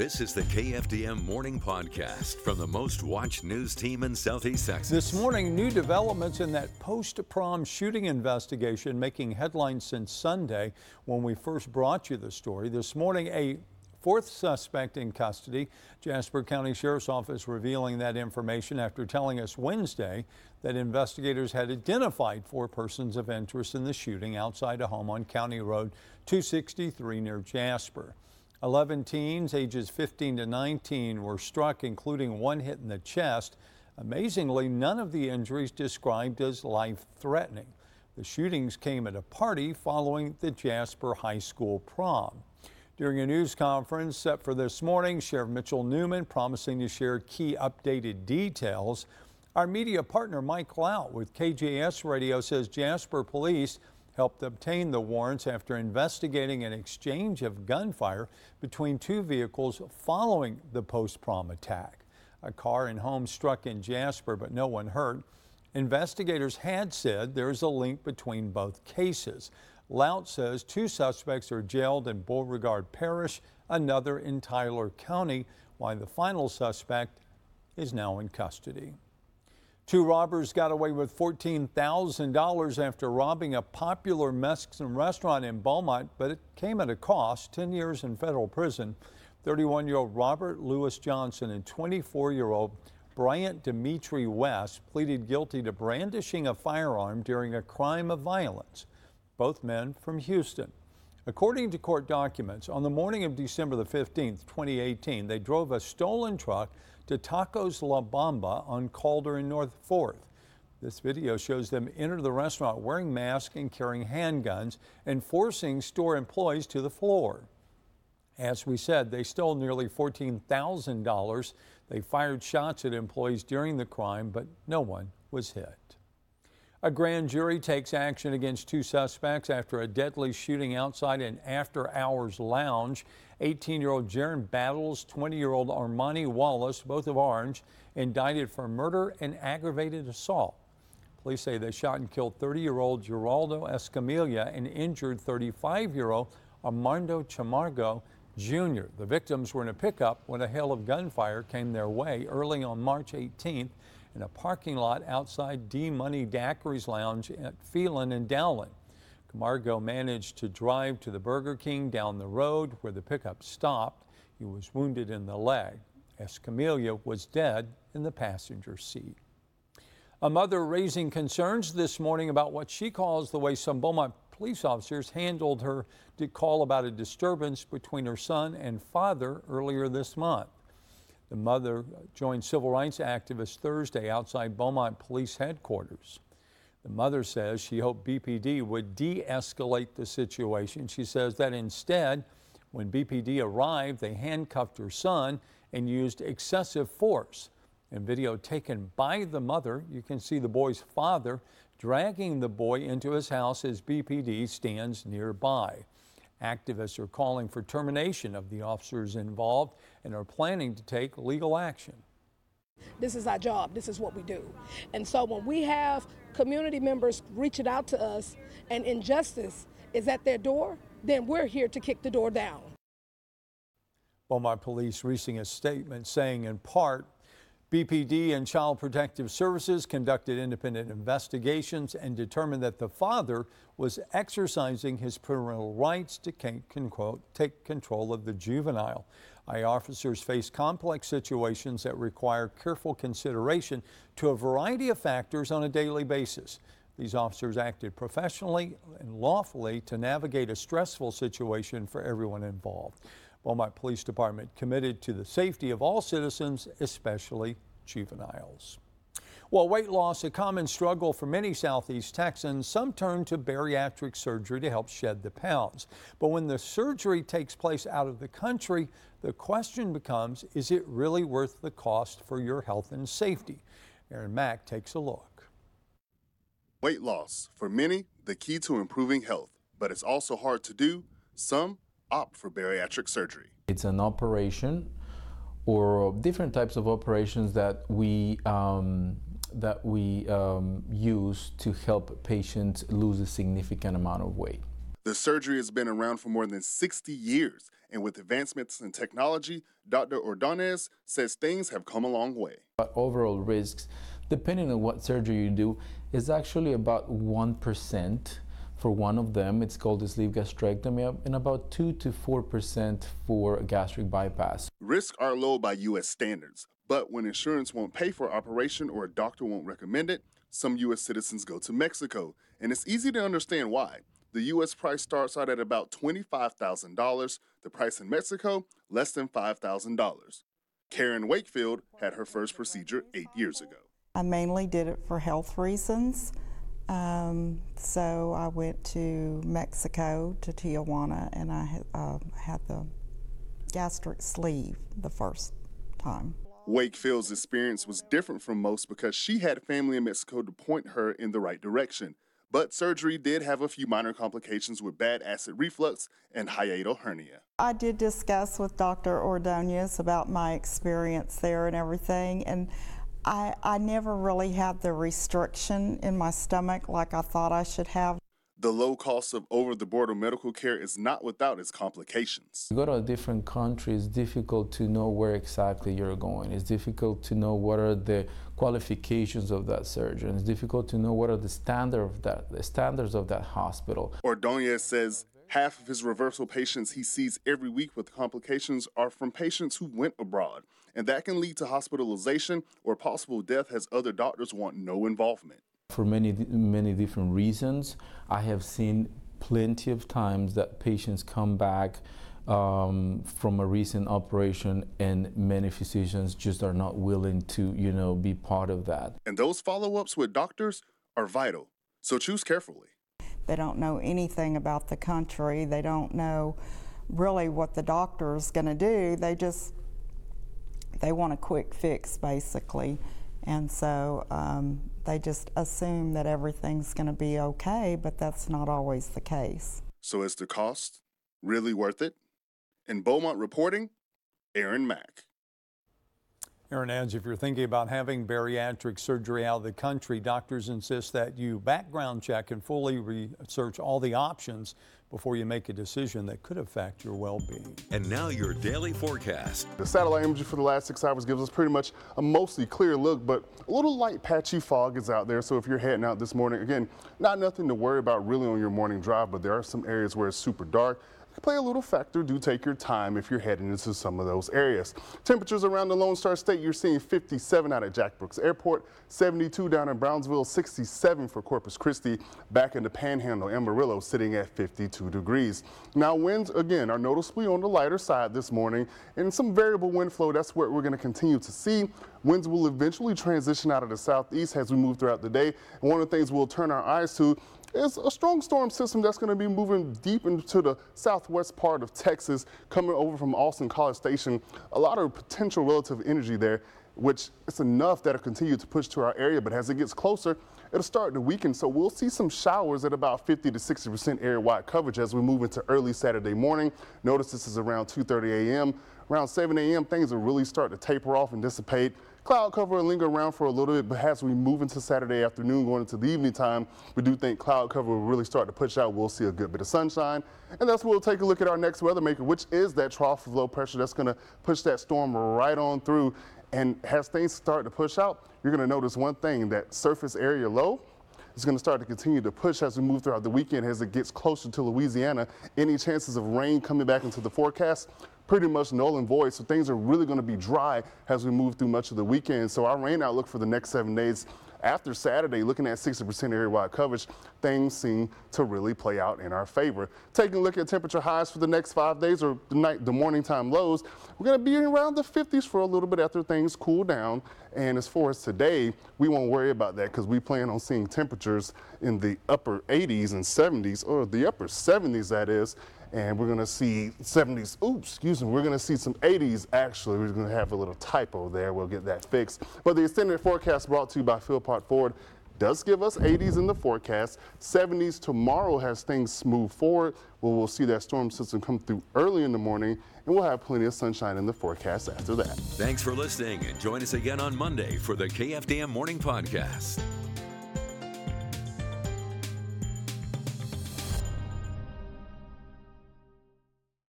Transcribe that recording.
This is the KFDM Morning Podcast from the most watched news team in Southeast Texas. This morning, new developments in that post prom shooting investigation making headlines since Sunday when we first brought you the story. This morning, a fourth suspect in custody. Jasper County Sheriff's Office revealing that information after telling us Wednesday that investigators had identified four persons of interest in the shooting outside a home on County Road 263 near Jasper. 11 teens ages 15 to 19 were struck, including one hit in the chest. Amazingly, none of the injuries described as life threatening. The shootings came at a party following the Jasper High School prom. During a news conference set for this morning, Sheriff Mitchell Newman promising to share key updated details. Our media partner Mike Lout with KJAS Radio says Jasper Police helped obtain the warrants after investigating an exchange of gunfire between two vehicles following the post-prom attack. A car and home struck in Jasper, but no one hurt. Investigators had said there's a link between both cases. Lout says two suspects are jailed in Beauregard Parish, another in Tyler County, while the final suspect is now in custody. Two robbers got away with $14,000 after robbing a popular Mexican restaurant in Beaumont, but it came at a cost 10 years in federal prison. 31 year old Robert Lewis Johnson and 24 year old Bryant Dimitri West pleaded guilty to brandishing a firearm during a crime of violence. Both men from Houston. According to court documents, on the morning of December the 15th, 2018, they drove a stolen truck to Tacos La Bamba on Calder and North 4th. This video shows them enter the restaurant wearing masks and carrying handguns and forcing store employees to the floor. As we said, they stole nearly $14,000. They fired shots at employees during the crime, but no one was hit. A grand jury takes action against two suspects after a deadly shooting outside an after hours lounge 18 year old Jaron Battles, 20 year old Armani Wallace, both of Orange, indicted for murder and aggravated assault. Police say they shot and killed 30 year old Geraldo Escamilla and injured 35 year old Armando Camargo Jr. The victims were in a pickup when a hail of gunfire came their way early on March 18th in a parking lot outside D Money Daiquiris Lounge at Phelan and Dowlen. Camargo managed to drive to the Burger King down the road where the pickup stopped. He was wounded in the leg. Escamilla was dead in the passenger seat. A mother raising concerns this morning about what she calls the way some Beaumont police officers handled her call about a disturbance between her son and father earlier this month. The mother joined civil rights activists Thursday outside Beaumont Police Headquarters. The mother says she hoped BPD would de escalate the situation. She says that instead, when BPD arrived, they handcuffed her son and used excessive force. In video taken by the mother, you can see the boy's father dragging the boy into his house as BPD stands nearby. Activists are calling for termination of the officers involved and are planning to take legal action. This is our job. This is what we do. And so when we have community members reaching out to us and injustice is at their door, then we're here to kick the door down. Beaumont Police releasing a statement saying in part, BPD and Child Protective Services conducted independent investigations and determined that the father was exercising his parental rights to take control of the juvenile. I officers face complex situations that require careful consideration to a variety of factors on a daily basis. These officers acted professionally and lawfully to navigate a stressful situation for everyone involved. Beaumont Police Department committed to the safety of all citizens, especially juveniles. While weight loss a common struggle for many Southeast Texans, some turn to bariatric surgery to help shed the pounds. But when the surgery takes place out of the country, the question becomes, is it really worth the cost for your health and safety? Aaron Mack takes a look. Weight loss, for many, the key to improving health, but it's also hard to do. Some opt for bariatric surgery. It's an operation or different types of operations that we um, that we um, use to help patients lose a significant amount of weight. The surgery has been around for more than 60 years, and with advancements in technology, Dr. Ordonez says things have come a long way. But overall risks, depending on what surgery you do, is actually about 1% for one of them. It's called a sleeve gastrectomy, and about 2 to 4% for gastric bypass. Risks are low by U.S. standards, but when insurance won't pay for operation or a doctor won't recommend it, some U.S. citizens go to Mexico, and it's easy to understand why. The U.S. price starts out at about $25,000. The price in Mexico, less than $5,000. Karen Wakefield had her first procedure eight years ago. I mainly did it for health reasons. Um, so I went to Mexico, to Tijuana, and I had, uh, had the gastric sleeve the first time. Wakefield's experience was different from most because she had family in Mexico to point her in the right direction. But surgery did have a few minor complications with bad acid reflux and hiatal hernia. I did discuss with Dr. Ordonez about my experience there and everything, and I, I never really had the restriction in my stomach like I thought I should have. The low cost of over the border medical care is not without its complications. You go to a different country, it's difficult to know where exactly you're going. It's difficult to know what are the qualifications of that surgeon. It's difficult to know what are the, standard of that, the standards of that hospital. Ordonez says half of his reversal patients he sees every week with complications are from patients who went abroad, and that can lead to hospitalization or possible death as other doctors want no involvement. For many, many different reasons, I have seen plenty of times that patients come back um, from a recent operation and many physicians just are not willing to, you know, be part of that. And those follow-ups with doctors are vital, so choose carefully. They don't know anything about the country. They don't know really what the doctor is going to do. They just, they want a quick fix basically. And so um, they just assume that everything's going to be okay, but that's not always the case. So is the cost really worth it? In Beaumont reporting, Aaron Mack. Aaron adds if you're thinking about having bariatric surgery out of the country, doctors insist that you background check and fully research all the options before you make a decision that could affect your well-being. And now your daily forecast. The satellite imagery for the last six hours gives us pretty much a mostly clear look, but a little light patchy fog is out there. So if you're heading out this morning, again, not nothing to worry about really on your morning drive, but there are some areas where it's super dark play a little factor. Do take your time if you're heading into some of those areas. Temperatures around the Lone Star State, you're seeing 57 out at Jack Brooks Airport, 72 down in Brownsville, 67 for Corpus Christi, back in the Panhandle, Amarillo sitting at 52 degrees. Now winds again are noticeably on the lighter side this morning and some variable wind flow. That's what we're going to continue to see. Winds will eventually transition out of the southeast as we move throughout the day. And one of the things we'll turn our eyes to is a strong storm system that's going to be moving deep into the southwest part of Texas, coming over from Austin College Station. A lot of potential relative energy there, which is enough that'll continue to push to our area. But as it gets closer, it'll start to weaken. So we'll see some showers at about 50 to 60% area-wide coverage as we move into early Saturday morning. Notice this is around 2.30 a.m. Around 7 a.m., things will really start to taper off and dissipate. Cloud cover will linger around for a little bit, but as we move into Saturday afternoon, going into the evening time, we do think cloud cover will really start to push out. We'll see a good bit of sunshine. And that's where we'll take a look at our next weather maker, which is that trough of low pressure that's going to push that storm right on through. And as things start to push out, you're going to notice one thing, that surface area low is going to start to continue to push as we move throughout the weekend as it gets closer to Louisiana. Any chances of rain coming back into the forecast pretty much null and void. So things are really going to be dry as we move through much of the weekend. So our rain outlook for the next seven days after Saturday, looking at 60% area-wide coverage, things seem to really play out in our favor. Taking a look at temperature highs for the next five days or the night, the morning time lows, we're going to be around the 50s for a little bit after things cool down. And as far as today, we won't worry about that because we plan on seeing temperatures in the upper 80s and 70s, or the upper 70s, that is, and we're going to see 70s. Oops, excuse me. We're going to see some 80s. Actually, we're going to have a little typo there. We'll get that fixed. But the extended forecast brought to you by Philpott Ford does give us 80s in the forecast. 70s tomorrow has things move forward. Well, we'll see that storm system come through early in the morning, and we'll have plenty of sunshine in the forecast after that. Thanks for listening, and join us again on Monday for the KFDM Morning Podcast.